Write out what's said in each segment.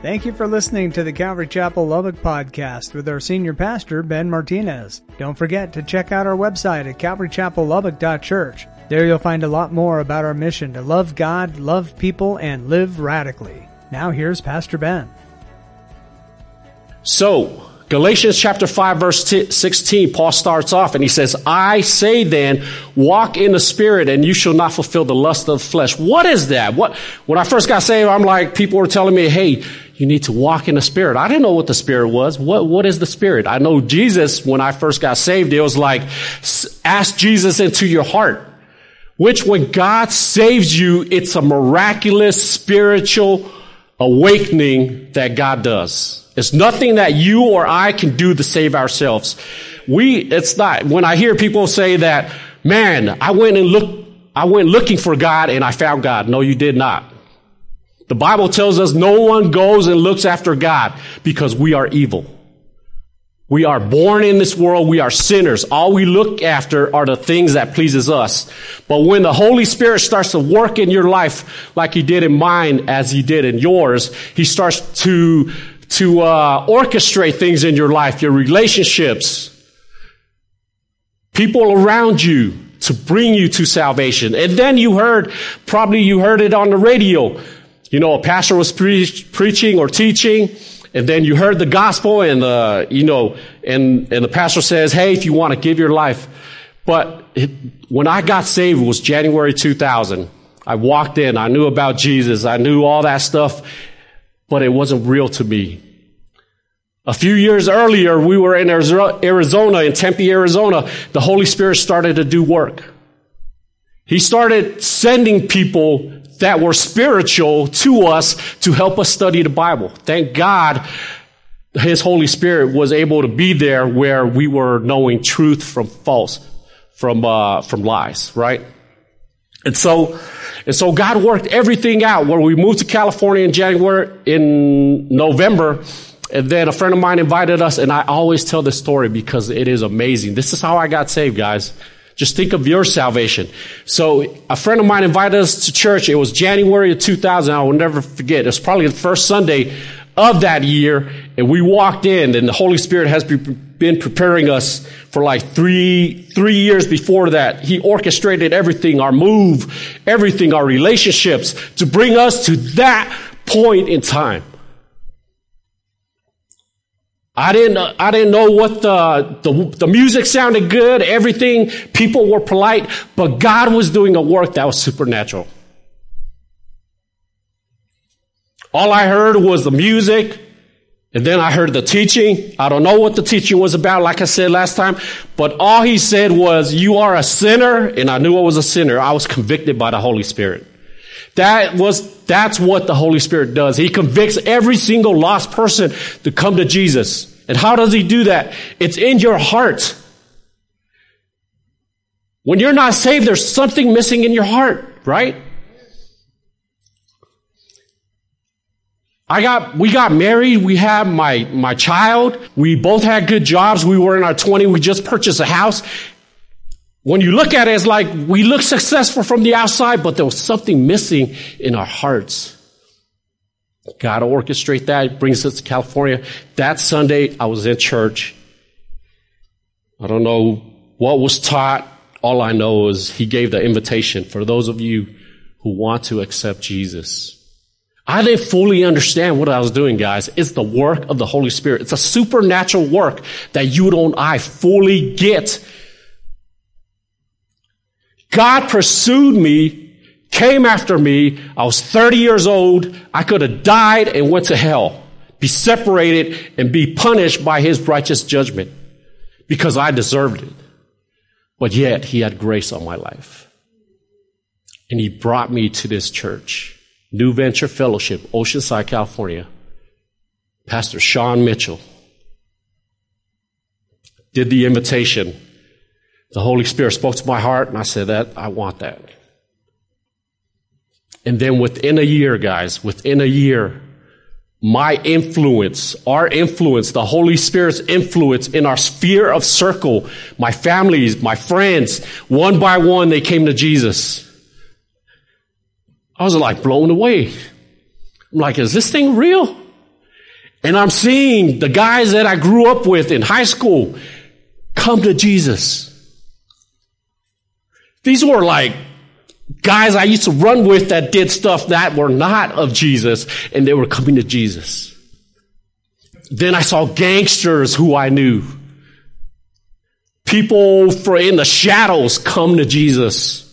Thank you for listening to the Calvary Chapel Lubbock podcast with our senior pastor, Ben Martinez. Don't forget to check out our website at calvarychapellubbock.church. There you'll find a lot more about our mission to love God, love people, and live radically. Now here's Pastor Ben. So, Galatians chapter 5 verse 16, Paul starts off and he says, I say then, walk in the spirit and you shall not fulfill the lust of the flesh. What is that? What, when I first got saved, I'm like, people were telling me, hey, you need to walk in the spirit. I didn't know what the spirit was. What, what is the spirit? I know Jesus, when I first got saved, it was like, ask Jesus into your heart. Which when God saves you, it's a miraculous spiritual awakening that God does. It's nothing that you or I can do to save ourselves. We, it's not, when I hear people say that, man, I went and looked, I went looking for God and I found God. No, you did not. The Bible tells us no one goes and looks after God because we are evil. We are born in this world. We are sinners. All we look after are the things that pleases us. But when the Holy Spirit starts to work in your life like he did in mine as he did in yours, he starts to to uh, orchestrate things in your life, your relationships, people around you to bring you to salvation. And then you heard, probably you heard it on the radio. You know, a pastor was pre- preaching or teaching, and then you heard the gospel, and uh, you know, and and the pastor says, "Hey, if you want to give your life," but it, when I got saved, it was January 2000. I walked in, I knew about Jesus, I knew all that stuff, but it wasn't real to me. A few years earlier, we were in Arizona, in Tempe, Arizona. The Holy Spirit started to do work. He started sending people that were spiritual to us to help us study the Bible. Thank God His Holy Spirit was able to be there where we were knowing truth from false, from, uh, from lies, right? And so, and so God worked everything out where we moved to California in January, in November, and then a friend of mine invited us, and I always tell this story because it is amazing. This is how I got saved, guys. Just think of your salvation. So a friend of mine invited us to church. It was January of 2000. I will never forget. It was probably the first Sunday of that year. And we walked in and the Holy Spirit has been preparing us for like three, three years before that. He orchestrated everything, our move, everything, our relationships to bring us to that point in time. I didn't, I didn't know what the, the, the, music sounded good, everything, people were polite, but God was doing a work that was supernatural. All I heard was the music, and then I heard the teaching. I don't know what the teaching was about, like I said last time, but all he said was, you are a sinner, and I knew I was a sinner. I was convicted by the Holy Spirit. That was, that's what the Holy Spirit does. He convicts every single lost person to come to Jesus. And how does he do that? It's in your heart. When you're not saved, there's something missing in your heart, right? I got, we got married. We had my, my child. We both had good jobs. We were in our 20. We just purchased a house. When you look at it, it's like we look successful from the outside, but there was something missing in our hearts. God orchestrate that, brings us to California. That Sunday, I was in church. I don't know what was taught. All I know is he gave the invitation for those of you who want to accept Jesus. I didn't fully understand what I was doing, guys. It's the work of the Holy Spirit. It's a supernatural work that you don't I fully get God pursued me, came after me. I was 30 years old. I could have died and went to hell, be separated and be punished by his righteous judgment because I deserved it. But yet he had grace on my life. And he brought me to this church, New Venture Fellowship, Oceanside, California. Pastor Sean Mitchell did the invitation the Holy Spirit spoke to my heart, and I said, That I want that. And then within a year, guys, within a year, my influence, our influence, the Holy Spirit's influence in our sphere of circle, my families, my friends, one by one, they came to Jesus. I was like blown away. I'm like, is this thing real? And I'm seeing the guys that I grew up with in high school come to Jesus. These were like guys I used to run with that did stuff that were not of Jesus and they were coming to Jesus. Then I saw gangsters who I knew. People for in the shadows come to Jesus.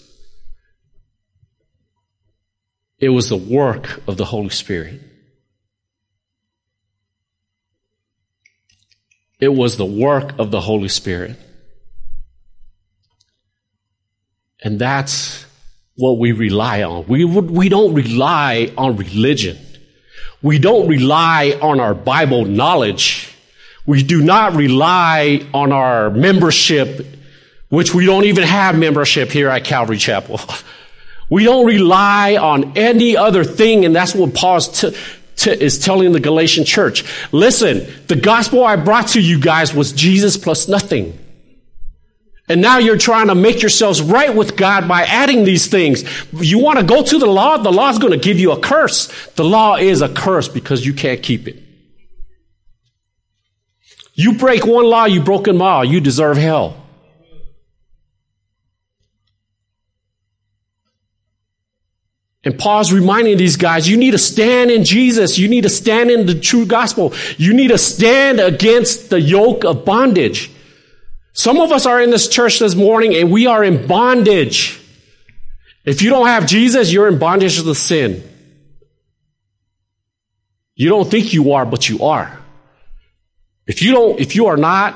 It was the work of the Holy Spirit. It was the work of the Holy Spirit. And that's what we rely on. We, we don't rely on religion. We don't rely on our Bible knowledge. We do not rely on our membership, which we don't even have membership here at Calvary Chapel. We don't rely on any other thing, and that's what Paul t- t- is telling the Galatian church. Listen, the gospel I brought to you guys was Jesus plus nothing. And now you're trying to make yourselves right with God by adding these things. You want to go to the law? The law is going to give you a curse. The law is a curse because you can't keep it. You break one law, you broke broken law, you deserve hell. And Paul's reminding these guys, you need to stand in Jesus. You need to stand in the true gospel. You need to stand against the yoke of bondage. Some of us are in this church this morning and we are in bondage. If you don't have Jesus, you're in bondage to the sin. You don't think you are, but you are. If you don't, if you are not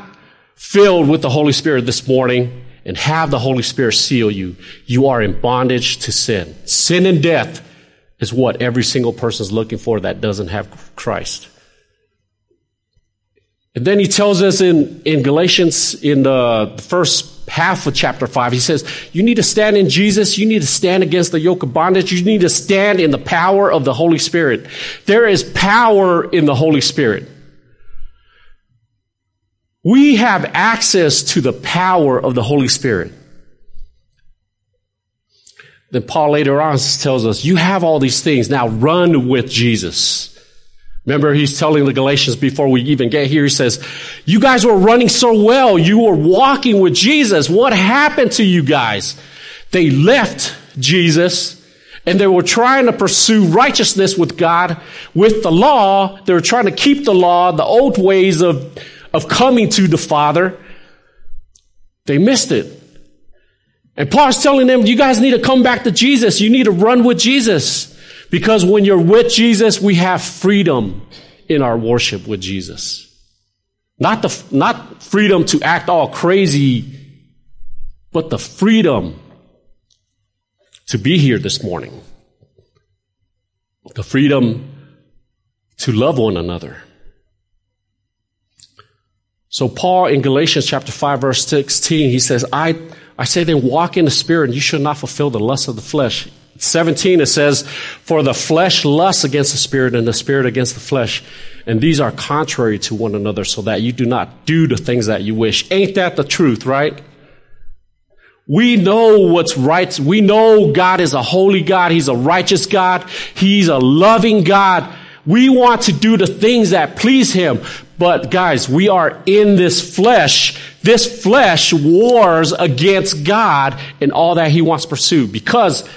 filled with the Holy Spirit this morning and have the Holy Spirit seal you, you are in bondage to sin. Sin and death is what every single person is looking for that doesn't have Christ. And then he tells us in, in Galatians, in the first half of chapter 5, he says, You need to stand in Jesus. You need to stand against the yoke of bondage. You need to stand in the power of the Holy Spirit. There is power in the Holy Spirit. We have access to the power of the Holy Spirit. Then Paul later on tells us, You have all these things. Now run with Jesus. Remember, he's telling the Galatians before we even get here, he says, You guys were running so well. You were walking with Jesus. What happened to you guys? They left Jesus and they were trying to pursue righteousness with God with the law. They were trying to keep the law, the old ways of, of coming to the Father. They missed it. And Paul's telling them, you guys need to come back to Jesus. You need to run with Jesus. Because when you're with Jesus, we have freedom in our worship with Jesus. Not the, not freedom to act all crazy, but the freedom to be here this morning. The freedom to love one another. So Paul in Galatians chapter 5 verse 16, he says, I, I say then walk in the spirit and you should not fulfill the lust of the flesh. 17, it says, For the flesh lusts against the spirit, and the spirit against the flesh. And these are contrary to one another, so that you do not do the things that you wish. Ain't that the truth, right? We know what's right. We know God is a holy God. He's a righteous God. He's a loving God. We want to do the things that please Him. But guys, we are in this flesh. This flesh wars against God and all that He wants to pursue because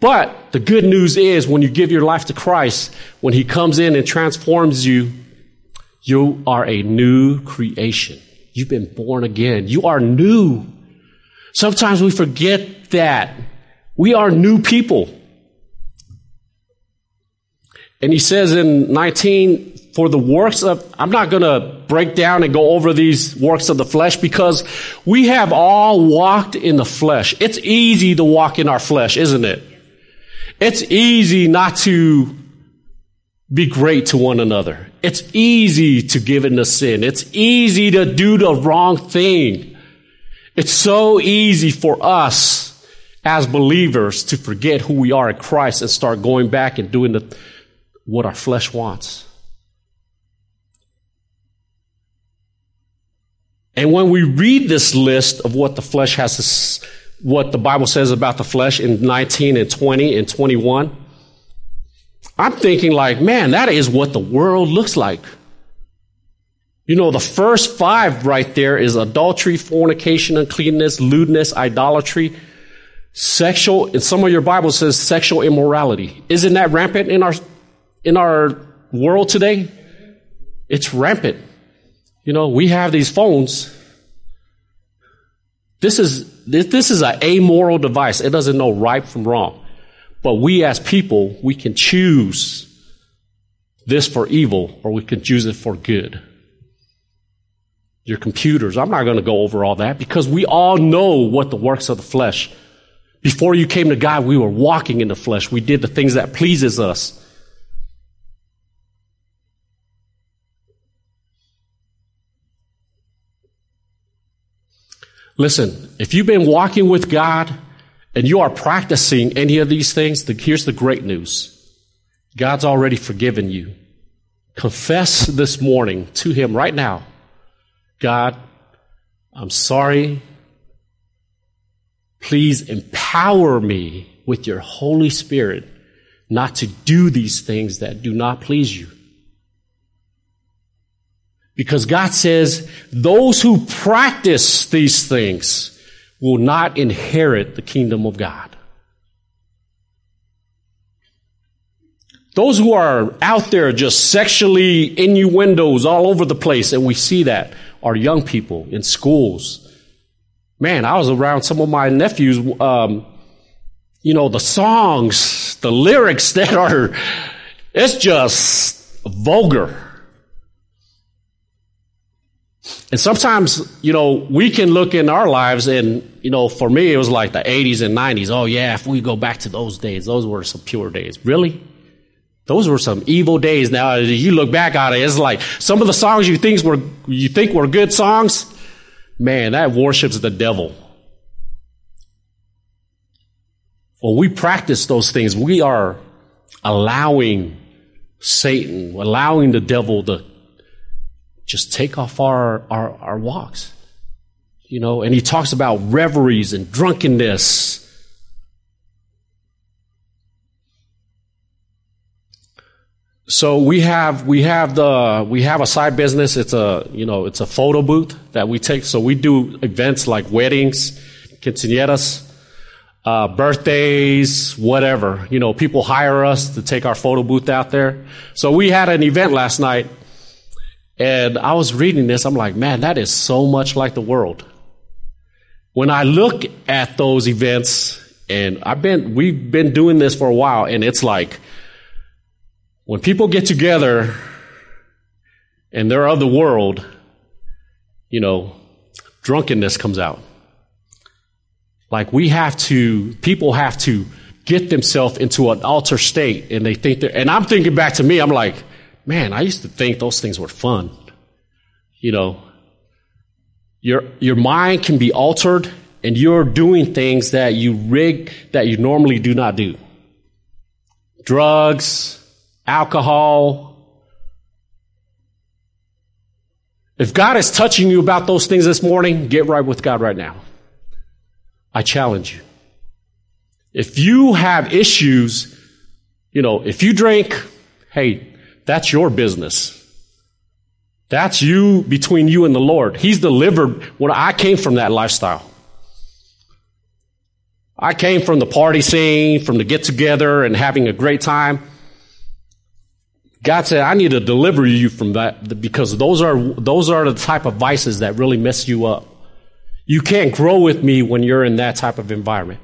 but the good news is when you give your life to Christ, when He comes in and transforms you, you are a new creation. You've been born again. You are new. Sometimes we forget that. We are new people. And he says in 19, for the works of, I'm not going to break down and go over these works of the flesh because we have all walked in the flesh. It's easy to walk in our flesh, isn't it? It's easy not to be great to one another. It's easy to give in to sin. It's easy to do the wrong thing. It's so easy for us as believers to forget who we are in Christ and start going back and doing the, what our flesh wants. And when we read this list of what the flesh has to what the Bible says about the flesh in 19 and 20 and 21, I'm thinking like, man, that is what the world looks like. You know, the first five right there is adultery, fornication, uncleanness, lewdness, idolatry, sexual, in some of your Bibles says sexual immorality. Isn't that rampant in our, in our world today? It's rampant. You know, we have these phones. This is, this is an amoral device. It doesn't know right from wrong. But we as people, we can choose this for evil or we can choose it for good your computers. I'm not going to go over all that because we all know what the works of the flesh. Before you came to God, we were walking in the flesh. We did the things that pleases us. Listen, if you've been walking with God and you are practicing any of these things, here's the great news. God's already forgiven you. Confess this morning to Him right now God, I'm sorry. Please empower me with your Holy Spirit not to do these things that do not please you. Because God says those who practice these things will not inherit the kingdom of God. Those who are out there just sexually innuendos all over the place, and we see that, are young people in schools. Man, I was around some of my nephews, um, you know, the songs, the lyrics that are, it's just vulgar. And sometimes, you know, we can look in our lives and, you know, for me, it was like the 80s and 90s. Oh, yeah, if we go back to those days, those were some pure days. Really? Those were some evil days. Now, you look back on it, it's like some of the songs you think were, you think were good songs, man, that worships the devil. When we practice those things, we are allowing Satan, allowing the devil to just take off our, our, our walks. You know, and he talks about revelries and drunkenness So we have we have the we have a side business. It's a you know it's a photo booth that we take. So we do events like weddings, quinceañeras, uh, birthdays, whatever. You know, people hire us to take our photo booth out there. So we had an event last night, and I was reading this. I'm like, man, that is so much like the world. When I look at those events, and I've been we've been doing this for a while, and it's like when people get together and they're of the world, you know, drunkenness comes out. Like we have to, people have to get themselves into an alter state and they think that, and I'm thinking back to me, I'm like, man, I used to think those things were fun. You know, your, your mind can be altered and you're doing things that you rig, that you normally do not do. Drugs, alcohol. If God is touching you about those things this morning, get right with God right now. I challenge you. If you have issues, you know, if you drink, hey, that's your business. That's you between you and the Lord. He's delivered when I came from that lifestyle. I came from the party scene, from the get together and having a great time. God said, I need to deliver you from that because those are, those are the type of vices that really mess you up. You can't grow with me when you're in that type of environment.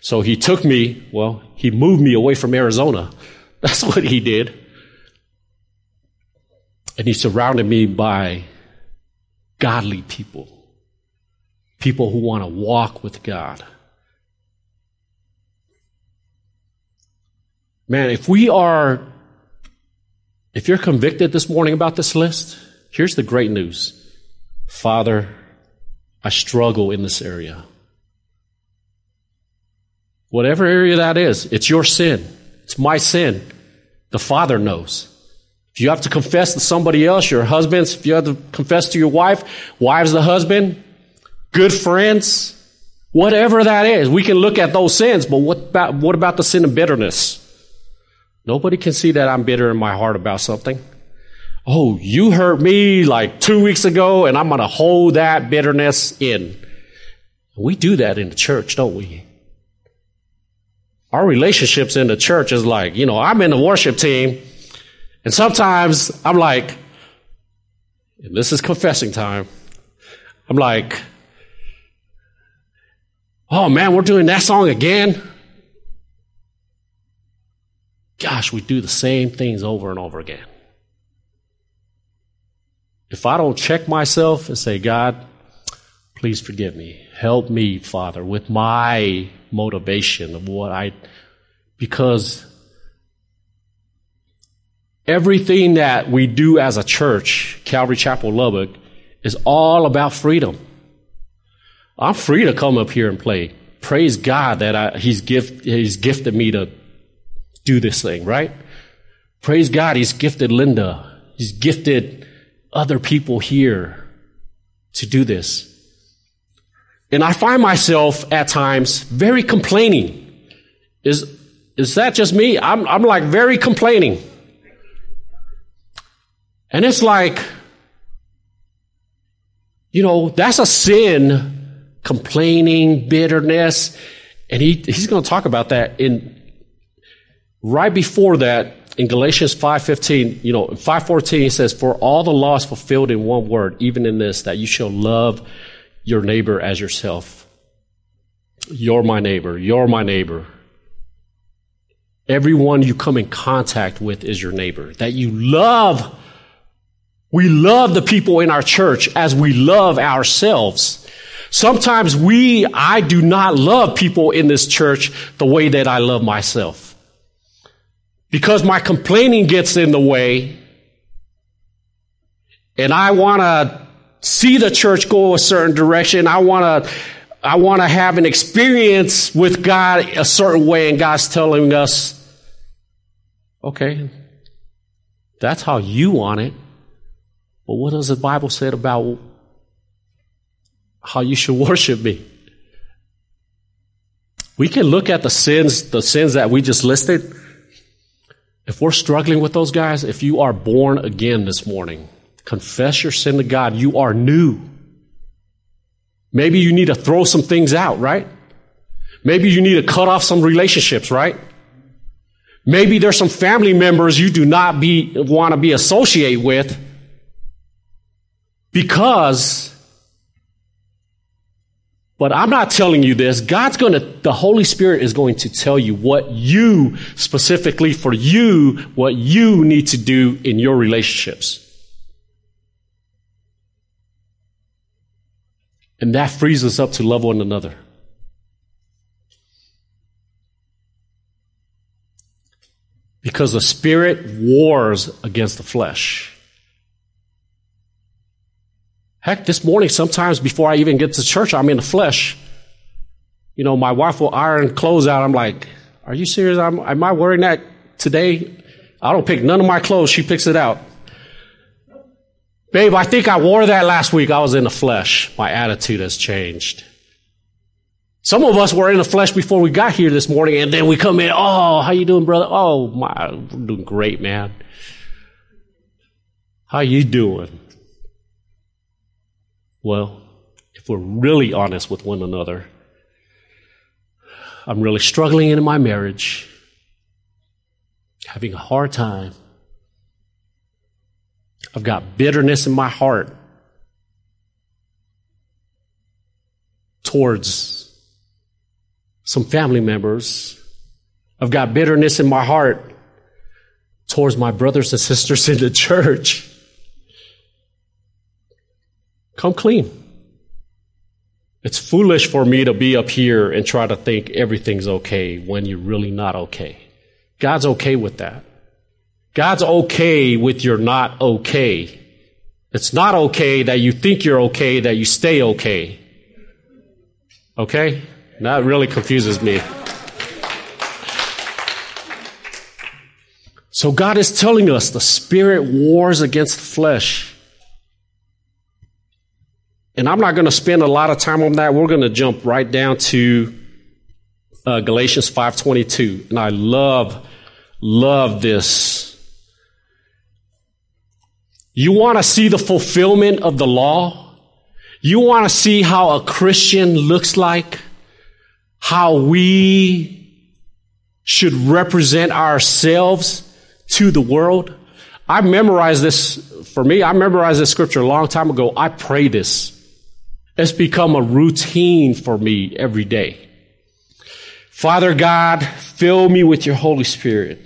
So he took me, well, he moved me away from Arizona. That's what he did. And he surrounded me by godly people. People who want to walk with God. Man, if we are if you're convicted this morning about this list, here's the great news. Father, I struggle in this area. Whatever area that is, it's your sin. It's my sin. The Father knows. If you have to confess to somebody else, your husbands, if you have to confess to your wife, wives, the husband, good friends, whatever that is, we can look at those sins, but what about, what about the sin of bitterness? Nobody can see that I'm bitter in my heart about something. Oh, you hurt me like two weeks ago and I'm going to hold that bitterness in. We do that in the church, don't we? Our relationships in the church is like, you know, I'm in the worship team and sometimes I'm like, and this is confessing time. I'm like, oh man, we're doing that song again. Gosh, we do the same things over and over again. If I don't check myself and say, God, please forgive me. Help me, Father, with my motivation of what I, because everything that we do as a church, Calvary Chapel Lubbock, is all about freedom. I'm free to come up here and play. Praise God that I, he's, gift, he's gifted me to do this thing, right? Praise God, He's gifted Linda. He's gifted other people here to do this. And I find myself at times very complaining. Is, is that just me? I'm, I'm like very complaining. And it's like, you know, that's a sin, complaining, bitterness. And he, he's going to talk about that in, right before that, in Galatians 5.15, you know, 5.14, he says, For all the laws fulfilled in one word, even in this, that you shall love your neighbor as yourself. You're my neighbor. You're my neighbor. Everyone you come in contact with is your neighbor. That you love. We love the people in our church as we love ourselves. Sometimes we, I do not love people in this church the way that I love myself. Because my complaining gets in the way and I want to see the church go a certain direction. I want to I want to have an experience with God a certain way and God's telling us okay, that's how you want it. But what does the Bible say about how you should worship me? We can look at the sins, the sins that we just listed, if we're struggling with those guys, if you are born again this morning, confess your sin to God. You are new. Maybe you need to throw some things out, right? Maybe you need to cut off some relationships, right? Maybe there's some family members you do not be, want to be associated with because but I'm not telling you this. God's going to, the Holy Spirit is going to tell you what you, specifically for you, what you need to do in your relationships. And that frees us up to love one another. Because the Spirit wars against the flesh. Heck, this morning, sometimes before I even get to church, I'm in the flesh. You know, my wife will iron clothes out. I'm like, are you serious? I'm, am I wearing that today? I don't pick none of my clothes. She picks it out. Babe, I think I wore that last week. I was in the flesh. My attitude has changed. Some of us were in the flesh before we got here this morning, and then we come in. Oh, how you doing, brother? Oh, my, I'm doing great, man. How you doing? Well, if we're really honest with one another, I'm really struggling in my marriage, having a hard time. I've got bitterness in my heart towards some family members. I've got bitterness in my heart towards my brothers and sisters in the church. Come clean. It's foolish for me to be up here and try to think everything's okay when you're really not okay. God's okay with that. God's okay with your not okay. It's not okay that you think you're okay, that you stay okay. Okay? That really confuses me. So God is telling us the spirit wars against the flesh. And I'm not going to spend a lot of time on that. We're going to jump right down to uh, Galatians 5:22, and I love love this. You want to see the fulfillment of the law? You want to see how a Christian looks like? How we should represent ourselves to the world? I memorized this, for me, I memorized this scripture a long time ago. I pray this. It's become a routine for me every day. Father God, fill me with your Holy Spirit.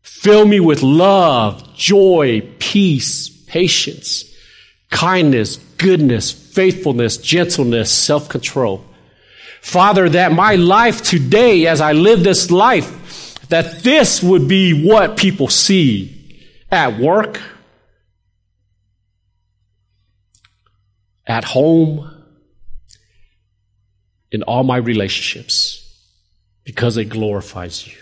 Fill me with love, joy, peace, patience, kindness, goodness, faithfulness, gentleness, self-control. Father, that my life today, as I live this life, that this would be what people see at work, at home, in all my relationships, because it glorifies you.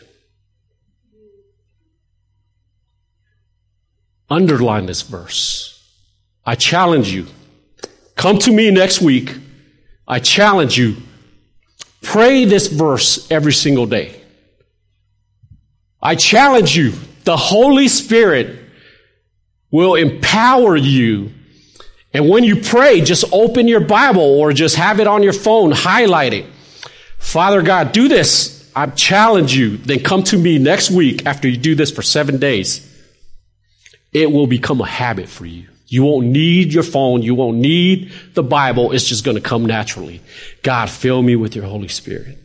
Underline this verse. I challenge you. Come to me next week. I challenge you. Pray this verse every single day. I challenge you. The Holy Spirit will empower you. And when you pray, just open your Bible or just have it on your phone, highlight it. Father God, do this. I challenge you. Then come to me next week after you do this for seven days. It will become a habit for you. You won't need your phone. You won't need the Bible. It's just going to come naturally. God, fill me with your Holy Spirit.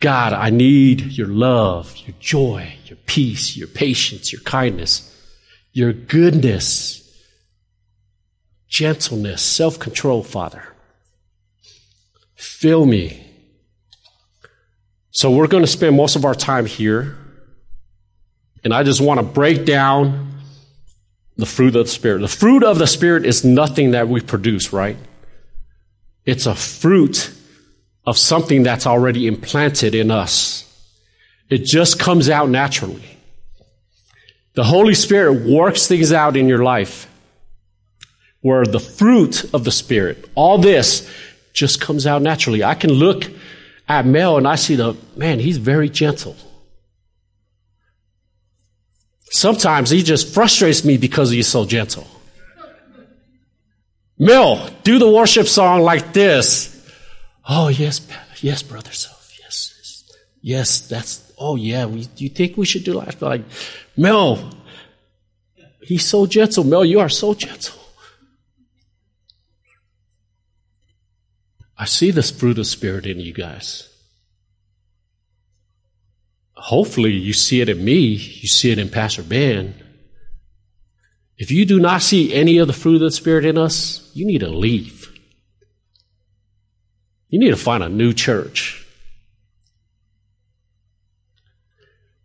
God, I need your love, your joy, your peace, your patience, your kindness, your goodness, gentleness, self-control, Father. Fill me. So we're going to spend most of our time here. And I just want to break down the fruit of the Spirit. The fruit of the Spirit is nothing that we produce, right? It's a fruit of something that's already implanted in us. It just comes out naturally. The Holy Spirit works things out in your life where the fruit of the Spirit, all this just comes out naturally. I can look at Mel and I see the, man, he's very gentle. Sometimes he just frustrates me because he's so gentle. Mel, do the worship song like this. Oh, yes, yes, brother Self. Yes, yes, that's, oh, yeah, we, you think we should do that? Like, Mel, he's so gentle. Mel, you are so gentle. I see this fruit of spirit in you guys. Hopefully, you see it in me, you see it in Pastor Ben. If you do not see any of the fruit of the Spirit in us, you need to leave. You need to find a new church.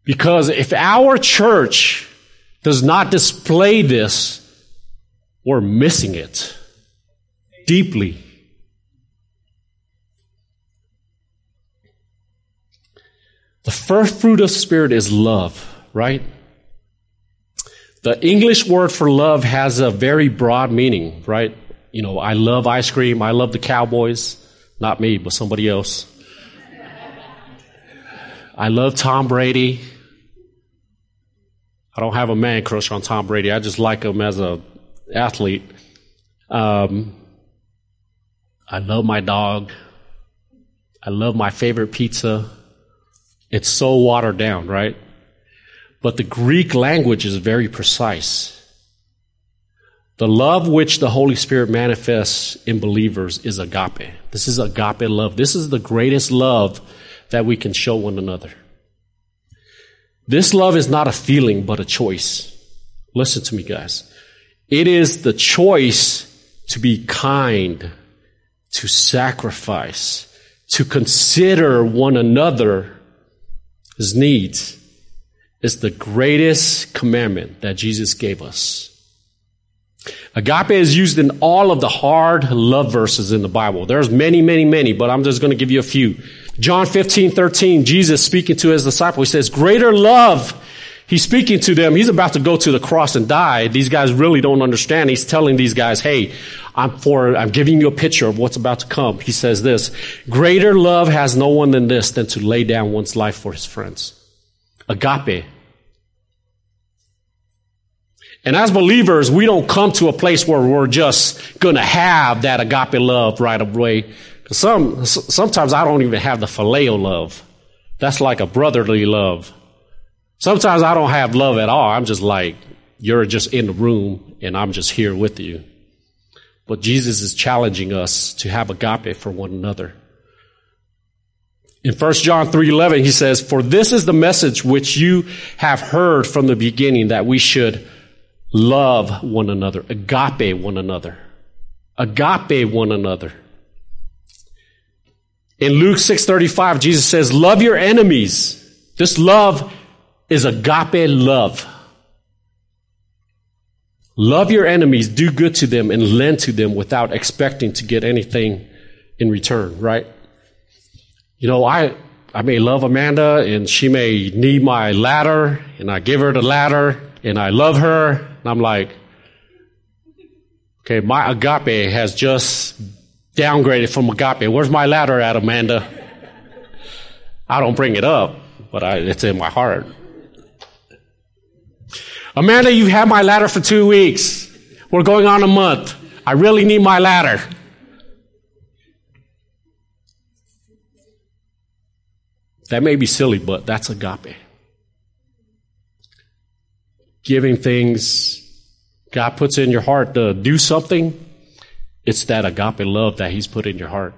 Because if our church does not display this, we're missing it deeply. The first fruit of Spirit is love, right? The English word for love has a very broad meaning, right? You know, I love ice cream. I love the Cowboys. Not me, but somebody else. I love Tom Brady. I don't have a man crush on Tom Brady. I just like him as a athlete. Um, I love my dog. I love my favorite pizza. It's so watered down, right? But the Greek language is very precise. The love which the Holy Spirit manifests in believers is agape. This is agape love. This is the greatest love that we can show one another. This love is not a feeling, but a choice. Listen to me, guys. It is the choice to be kind, to sacrifice, to consider one another his needs is the greatest commandment that Jesus gave us. Agape is used in all of the hard love verses in the Bible. There's many, many, many, but I'm just going to give you a few. John 15, 13, Jesus speaking to his disciple, he says, greater love. He's speaking to them. He's about to go to the cross and die. These guys really don't understand. He's telling these guys, hey, I'm for, I'm giving you a picture of what's about to come. He says this, greater love has no one than this, than to lay down one's life for his friends. Agape. And as believers, we don't come to a place where we're just gonna have that agape love right away. Some, sometimes I don't even have the phileo love. That's like a brotherly love. Sometimes I don't have love at all. I'm just like, you're just in the room and I'm just here with you. But Jesus is challenging us to have agape for one another. In 1 John 3:11 he says, "For this is the message which you have heard from the beginning that we should love one another, agape one another. Agape one another." In Luke 6:35 Jesus says, "Love your enemies." This love is agape love. Love your enemies, do good to them, and lend to them without expecting to get anything in return, right? You know, I, I may love Amanda and she may need my ladder and I give her the ladder and I love her and I'm like, okay, my agape has just downgraded from agape. Where's my ladder at, Amanda? I don't bring it up, but I, it's in my heart. Amanda, you've had my ladder for two weeks. We're going on a month. I really need my ladder. That may be silly, but that's agape. Giving things God puts in your heart to do something, it's that agape love that He's put in your heart.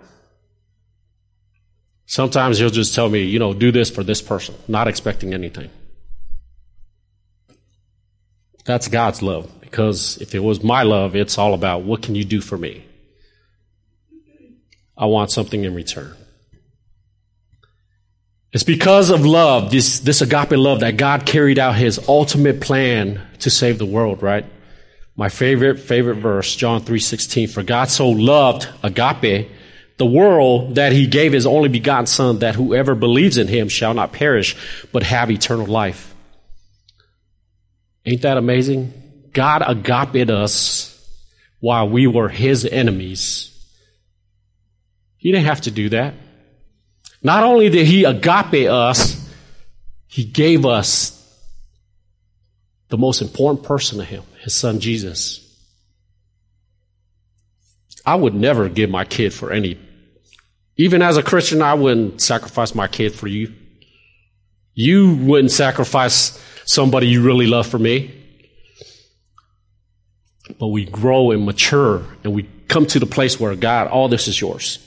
Sometimes He'll just tell me, you know, do this for this person, not expecting anything. That's God's love. Because if it was my love, it's all about what can you do for me? I want something in return. It's because of love, this, this agape love, that God carried out his ultimate plan to save the world, right? My favorite, favorite verse, John 3.16, for God so loved agape, the world that he gave his only begotten son that whoever believes in him shall not perish, but have eternal life. Ain't that amazing? God agape us while we were his enemies. He didn't have to do that. Not only did he agape us, he gave us the most important person to him, his son Jesus. I would never give my kid for any. Even as a Christian, I wouldn't sacrifice my kid for you. You wouldn't sacrifice somebody you really love for me. But we grow and mature and we come to the place where God, all this is yours.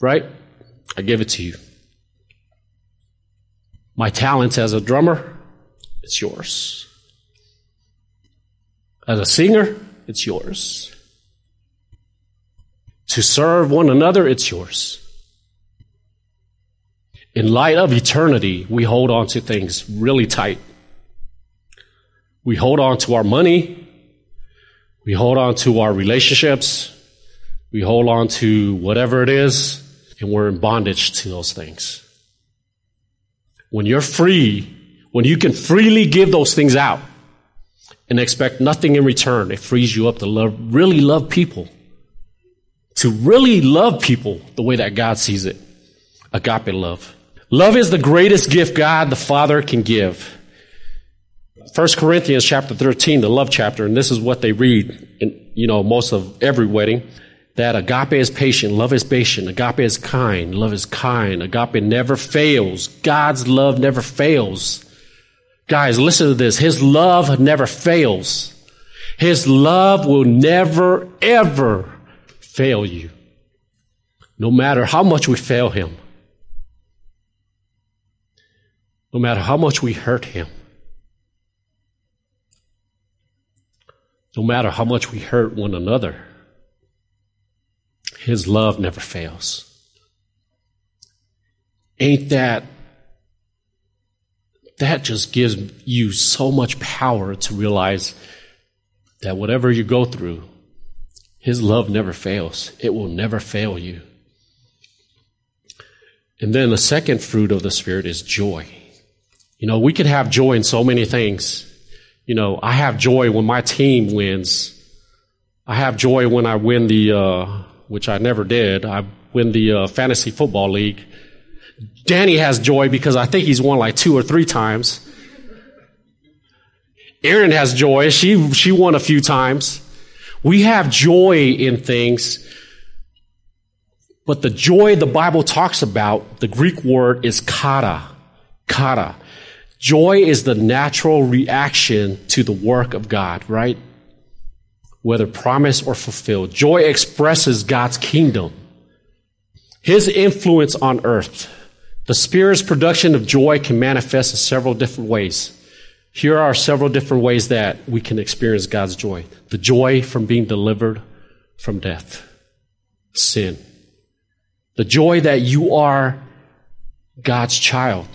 Right? I give it to you. My talents as a drummer, it's yours. As a singer, it's yours. To serve one another, it's yours. In light of eternity, we hold on to things really tight. We hold on to our money. We hold on to our relationships. We hold on to whatever it is and we're in bondage to those things. When you're free, when you can freely give those things out and expect nothing in return, it frees you up to love, really love people. To really love people the way that God sees it. Agape love. Love is the greatest gift God the Father can give. 1 Corinthians chapter 13, the love chapter, and this is what they read in, you know, most of every wedding that agape is patient, love is patient, agape is kind, love is kind, agape never fails. God's love never fails. Guys, listen to this. His love never fails. His love will never, ever fail you. No matter how much we fail him. No matter how much we hurt him. No matter how much we hurt one another. His love never fails. Ain't that, that just gives you so much power to realize that whatever you go through, His love never fails. It will never fail you. And then the second fruit of the Spirit is joy. You know, we could have joy in so many things. You know, I have joy when my team wins. I have joy when I win the, uh, which I never did. I win the uh, fantasy football league. Danny has joy because I think he's won like two or three times. Erin has joy. She, she won a few times. We have joy in things. But the joy the Bible talks about, the Greek word is chara. Chara. Joy is the natural reaction to the work of God, right? Whether promised or fulfilled. Joy expresses God's kingdom. His influence on earth. The Spirit's production of joy can manifest in several different ways. Here are several different ways that we can experience God's joy. The joy from being delivered from death, sin. The joy that you are God's child.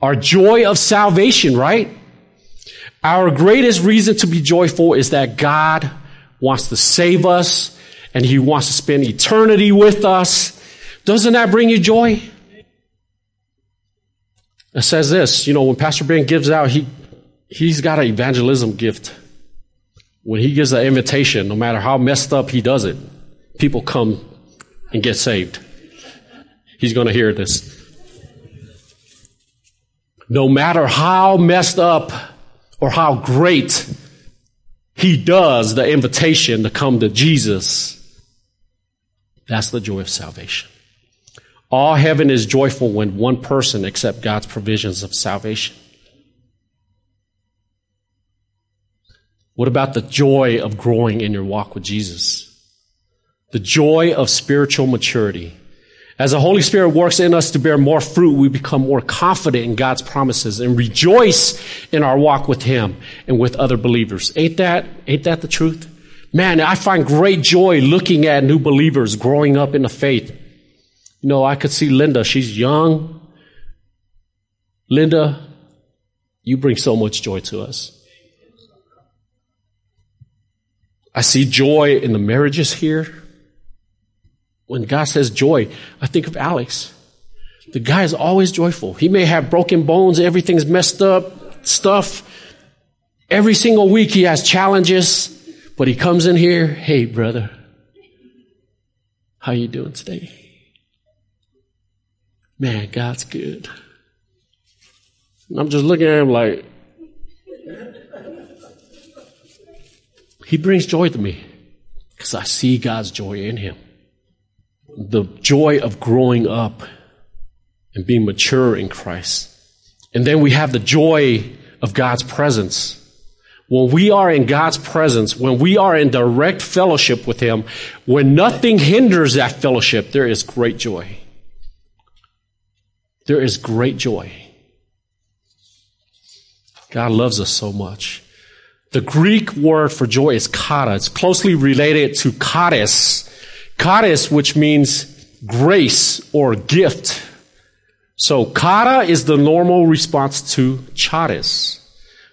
Our joy of salvation, right? Our greatest reason to be joyful is that God wants to save us and He wants to spend eternity with us. Doesn't that bring you joy? It says this, you know, when Pastor Ben gives out, he, he's got an evangelism gift. When he gives an invitation, no matter how messed up he does it, people come and get saved. He's going to hear this. No matter how messed up or how great he does the invitation to come to Jesus, that's the joy of salvation. All heaven is joyful when one person accepts God's provisions of salvation. What about the joy of growing in your walk with Jesus? The joy of spiritual maturity. As the Holy Spirit works in us to bear more fruit, we become more confident in God's promises and rejoice in our walk with Him and with other believers. Ain't that, ain't that the truth? Man, I find great joy looking at new believers growing up in the faith you know, I could see Linda. She's young. Linda, you bring so much joy to us. I see joy in the marriages here. When God says joy, I think of Alex. The guy is always joyful. He may have broken bones, everything's messed up, stuff. Every single week he has challenges, but he comes in here, hey brother, how you doing today? man, God's good. And I'm just looking at him like, he brings joy to me because I see God's joy in him. The joy of growing up and being mature in Christ. And then we have the joy of God's presence. When we are in God's presence, when we are in direct fellowship with Him, when nothing hinders that fellowship, there is great joy there is great joy. God loves us so much. The Greek word for joy is chara. It's closely related to charis. Charis, which means grace or gift. So chara is the normal response to charis.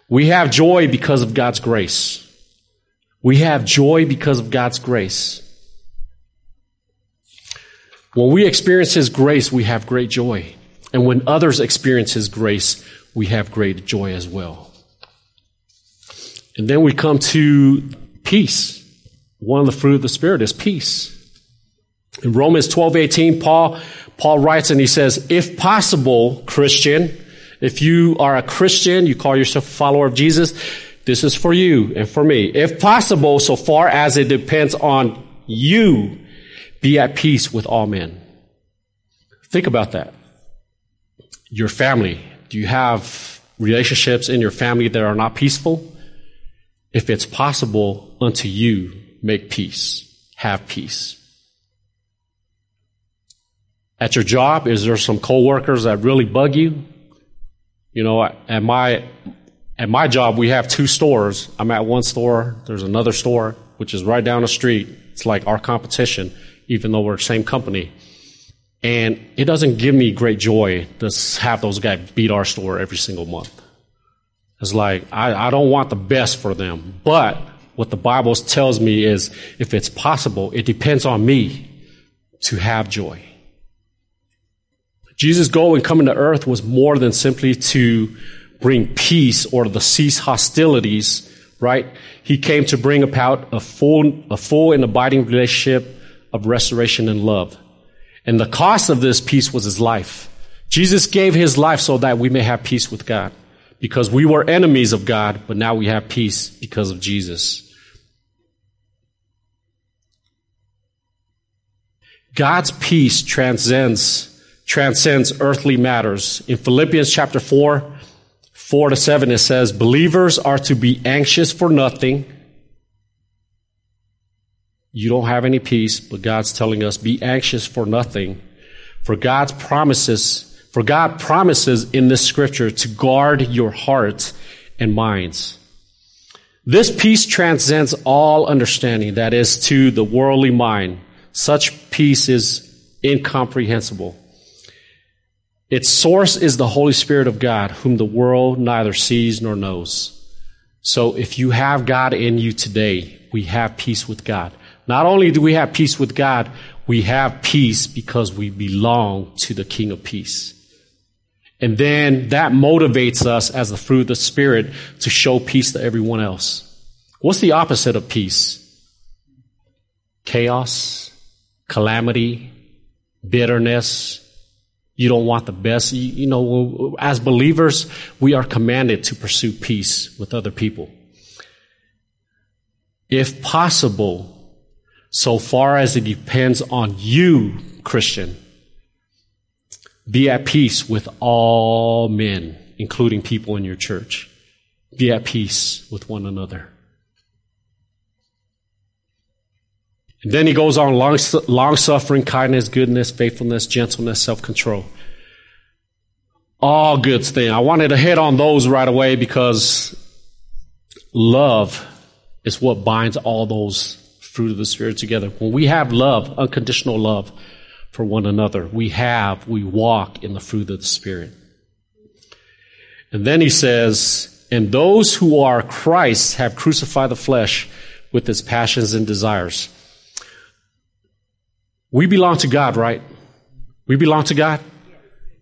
We have joy because of God's grace. We have joy because of God's grace. When we experience His grace, we have great joy. And when others experience His grace, we have great joy as well. And then we come to peace. One of the fruit of the Spirit is peace. In Romans 12, 18, Paul, Paul writes and he says, if possible, Christian, if you are a Christian, you call yourself a follower of Jesus, this is for you and for me. If possible, so far as it depends on you, be at peace with all men. Think about that your family? Do you have relationships in your family that are not peaceful? If it's possible unto you, make peace. Have peace. At your job, is there some coworkers that really bug you? You know, at my at my job, we have two stores. I'm at one store. There's another store, which is right down the street. It's like our competition, even though we're the same company. And it doesn't give me great joy to have those guys beat our store every single month. It's like, I, I don't want the best for them. But what the Bible tells me is if it's possible, it depends on me to have joy. Jesus' goal in coming to earth was more than simply to bring peace or to cease hostilities, right? He came to bring about a full, a full and abiding relationship of restoration and love. And the cost of this peace was his life. Jesus gave his life so that we may have peace with God. because we were enemies of God, but now we have peace because of Jesus. God's peace transcends transcends earthly matters. In Philippians chapter 4, 4 to 7 it says, "Believers are to be anxious for nothing." You don't have any peace, but God's telling us be anxious for nothing. For God's promises for God promises in this scripture to guard your hearts and minds. This peace transcends all understanding that is to the worldly mind. Such peace is incomprehensible. Its source is the Holy Spirit of God, whom the world neither sees nor knows. So if you have God in you today, we have peace with God. Not only do we have peace with God, we have peace because we belong to the King of Peace. And then that motivates us as the fruit of the Spirit to show peace to everyone else. What's the opposite of peace? Chaos, calamity, bitterness. You don't want the best. You, know, as believers, we are commanded to pursue peace with other people. If possible, so far as it depends on you, Christian, be at peace with all men, including people in your church. Be at peace with one another. And then he goes on long, long suffering, kindness, goodness, faithfulness, gentleness, self control. All good things. I wanted to hit on those right away because love is what binds all those fruit of the Spirit together. When we have love, unconditional love, for one another. We have, we walk in the fruit of the Spirit. And then he says, and those who are Christ have crucified the flesh with its passions and desires. We belong to God, right? We belong to God.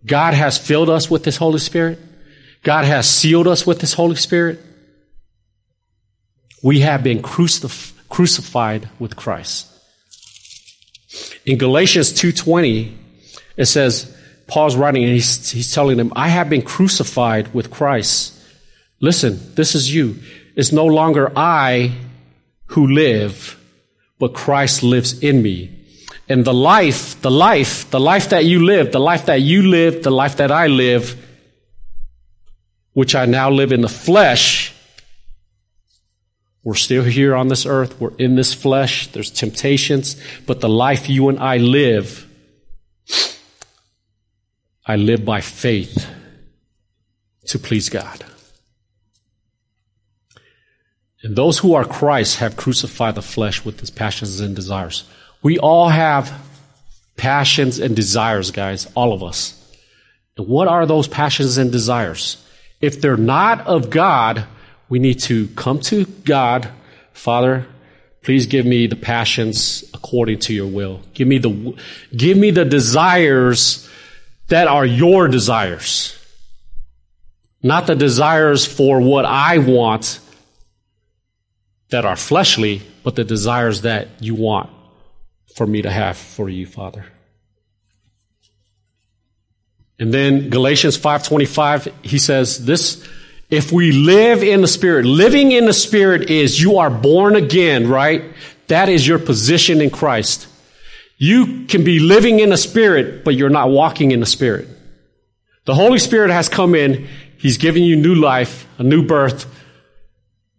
God has filled us with His Holy Spirit. God has sealed us with His Holy Spirit. We have been crucif- crucified with Christ. In Galatians 2.20, it says, Paul's writing and he's, he's telling them, I have been crucified with Christ. Listen, this is you. It's no longer I who live, but Christ lives in me. And the life, the life, the life that you live, the life that you live, the life that I live, which I now live in the flesh, we're still here on this earth. We're in this flesh. There's temptations. But the life you and I live, I live by faith to please God. And those who are Christ have crucified the flesh with its passions and desires. We all have passions and desires, guys, all of us. And what are those passions and desires? If they're not of God, we need to come to God, Father, please give me the passions according to your will. Give me the, give me the desires that are your desires. Not the desires for what I want that are fleshly, but the desires that you want for me to have for you, Father. And then Galatians 5:25 he says this if we live in the Spirit, living in the Spirit is you are born again, right? That is your position in Christ. You can be living in the Spirit, but you're not walking in the Spirit. The Holy Spirit has come in. He's given you new life, a new birth.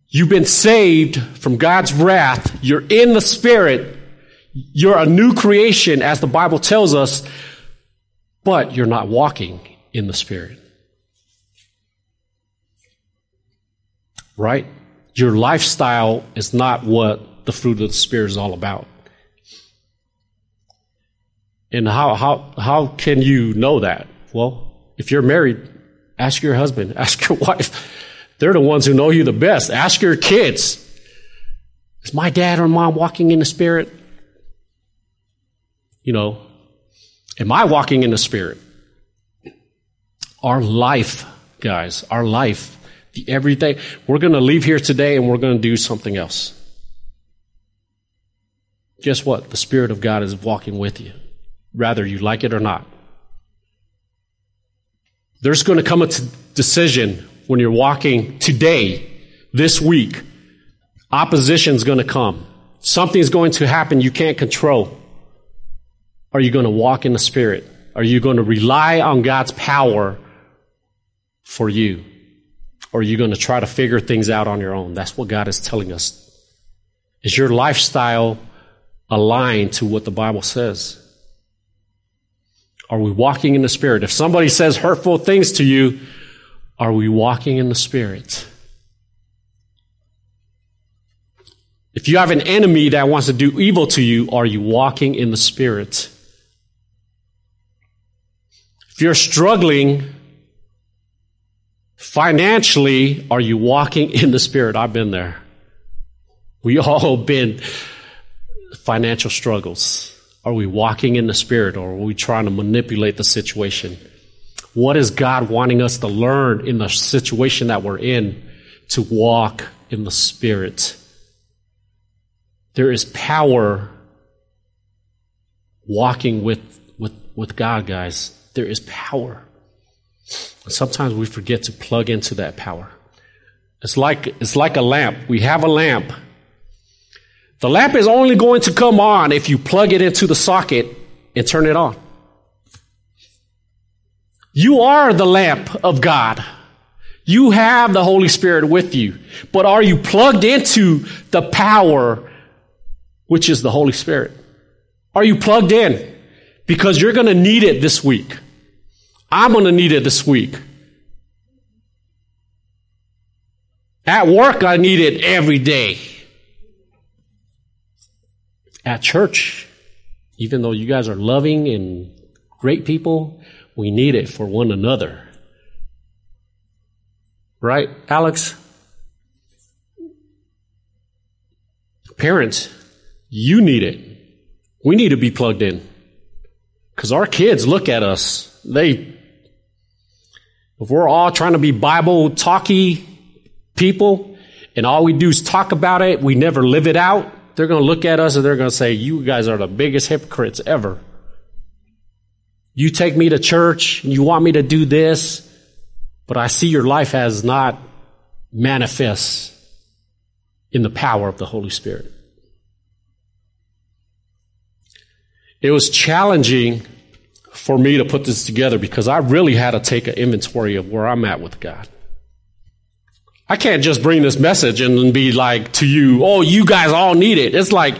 You've been saved from God's wrath. You're in the Spirit. You're a new creation, as the Bible tells us, but you're not walking in the Spirit. right? Your lifestyle is not what the fruit of the Spirit is all about. And how, how, how can you know that? Well, if you're married, ask your husband, ask your wife. They're the ones who know you the best. Ask your kids. Is my dad or mom walking in the Spirit? You know, am I walking in the Spirit? Our life, guys, our life the everyday. We're going to leave here today and we're going to do something else. Guess what? The Spirit of God is walking with you, whether you like it or not. There's going to come a t- decision when you're walking today, this week, opposition's going to come. Something's going to happen you can't control. Are you going to walk in the Spirit? Are you going to rely on God's power for you? Or are you going to try to figure things out on your own? That's what God is telling us. Is your lifestyle aligned to what the Bible says? Are we walking in the Spirit? If somebody says hurtful things to you, are we walking in the Spirit? If you have an enemy that wants to do evil to you, are you walking in the Spirit? You're struggling financially, are you walking in the Spirit? I've been there. We all been financial struggles. Are we walking in the Spirit or are we trying to manipulate the situation? What is God wanting us to learn in the situation that we're in to walk in the Spirit? There is power walking with, with, with God, guys. There is power. Sometimes we forget to plug into that power. It's like, it's like a lamp. We have a lamp. The lamp is only going to come on if you plug it into the socket and turn it on. You are the lamp of God. You have the Holy Spirit with you. But are you plugged into the power which is the Holy Spirit? Are you plugged in? Because you're going to need it this week. I'm going to need it this week. At work, I need it every day. At church, even though you guys are loving and great people, we need it for one another. Right, Alex? Parents, you need it. We need to be plugged in. Because our kids look at us. They, if we're all trying to be Bible talky people and all we do is talk about it, we never live it out, they're going to look at us and they're going to say, You guys are the biggest hypocrites ever. You take me to church, and you want me to do this, but I see your life has not manifest in the power of the Holy Spirit. It was challenging for me to put this together because I really had to take an inventory of where I'm at with God. I can't just bring this message and be like to you, oh, you guys all need it. It's like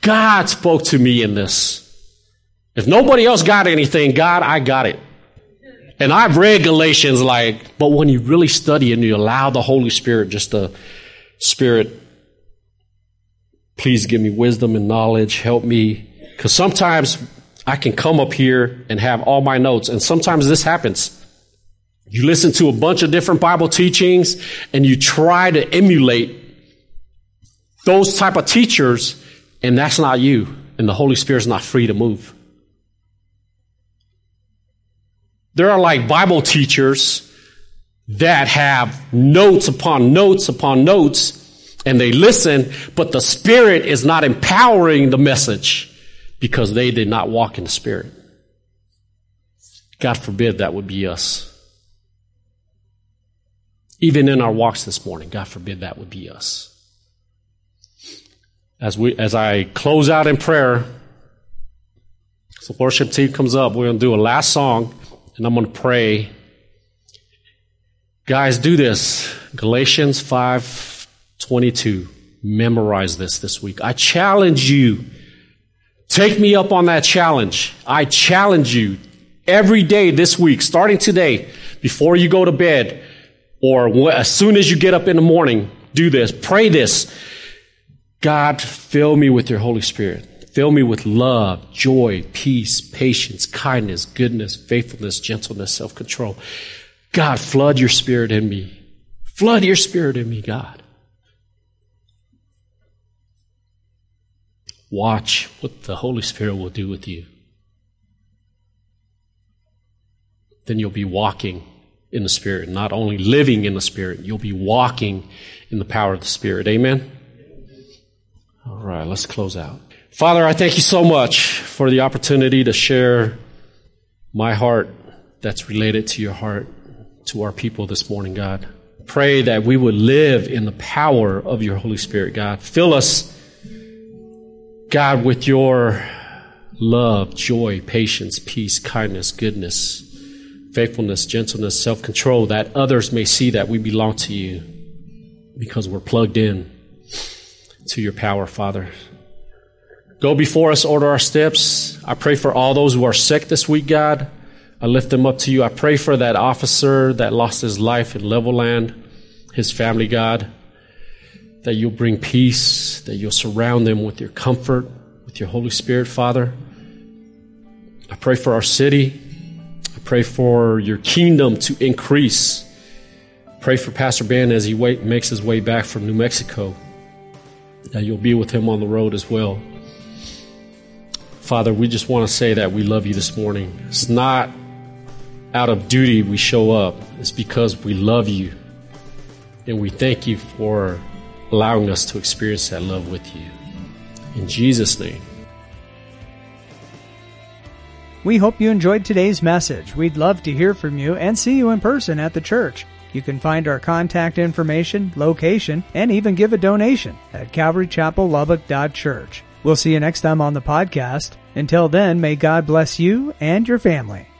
God spoke to me in this. If nobody else got anything, God, I got it. And I've read Galatians like, but when you really study and you allow the Holy Spirit, just the Spirit, please give me wisdom and knowledge, help me. Because sometimes I can come up here and have all my notes, and sometimes this happens. You listen to a bunch of different Bible teachings and you try to emulate those type of teachers and that's not you and the Holy Spirit's not free to move. There are like Bible teachers that have notes upon notes upon notes and they listen, but the Spirit is not empowering the message because they did not walk in the Spirit. God forbid that would be us. Even in our walks this morning, God forbid that would be us. As we, as I close out in prayer, the worship team comes up. We're going to do a last song, and I'm going to pray. Guys, do this. Galatians 5 22. Memorize this this week. I challenge you. Take me up on that challenge. I challenge you every day this week, starting today, before you go to bed, or as soon as you get up in the morning, do this. Pray this. God, fill me with your Holy Spirit. Fill me with love, joy, peace, patience, kindness, goodness, faithfulness, gentleness, self control. God, flood your spirit in me. Flood your spirit in me, God. Watch what the Holy Spirit will do with you. Then you'll be walking in the Spirit, not only living in the Spirit, you'll be walking in the power of the Spirit. Amen? All right, let's close out. Father, I thank you so much for the opportunity to share my heart that's related to your heart to our people this morning, God. Pray that we would live in the power of your Holy Spirit, God. Fill us, God, with your love, joy, patience, peace, kindness, goodness, faithfulness, gentleness, self control, that others may see that we belong to you because we're plugged in to your power, Father. Go before us, order our steps. I pray for all those who are sick this week, God. I lift them up to you. I pray for that officer that lost his life in Levelland, his family, God, that you'll bring peace, that you'll surround them with your comfort, with your Holy Spirit, Father. I pray for our city. I pray for your kingdom to increase. Pray for Pastor Ben as he wait, makes his way back from New Mexico, that you'll be with him on the road as well. Father, we just want to say that we love you this morning. It's not out of duty we show up, it's because we love you. And we thank you for allowing us to experience that love with you. In Jesus' name. We hope you enjoyed today's message. We'd love to hear from you and see you in person at the church. You can find our contact information, location, and even give a donation at calvarychapellubbock.church. We'll see you next time on the podcast. Until then, may God bless you and your family.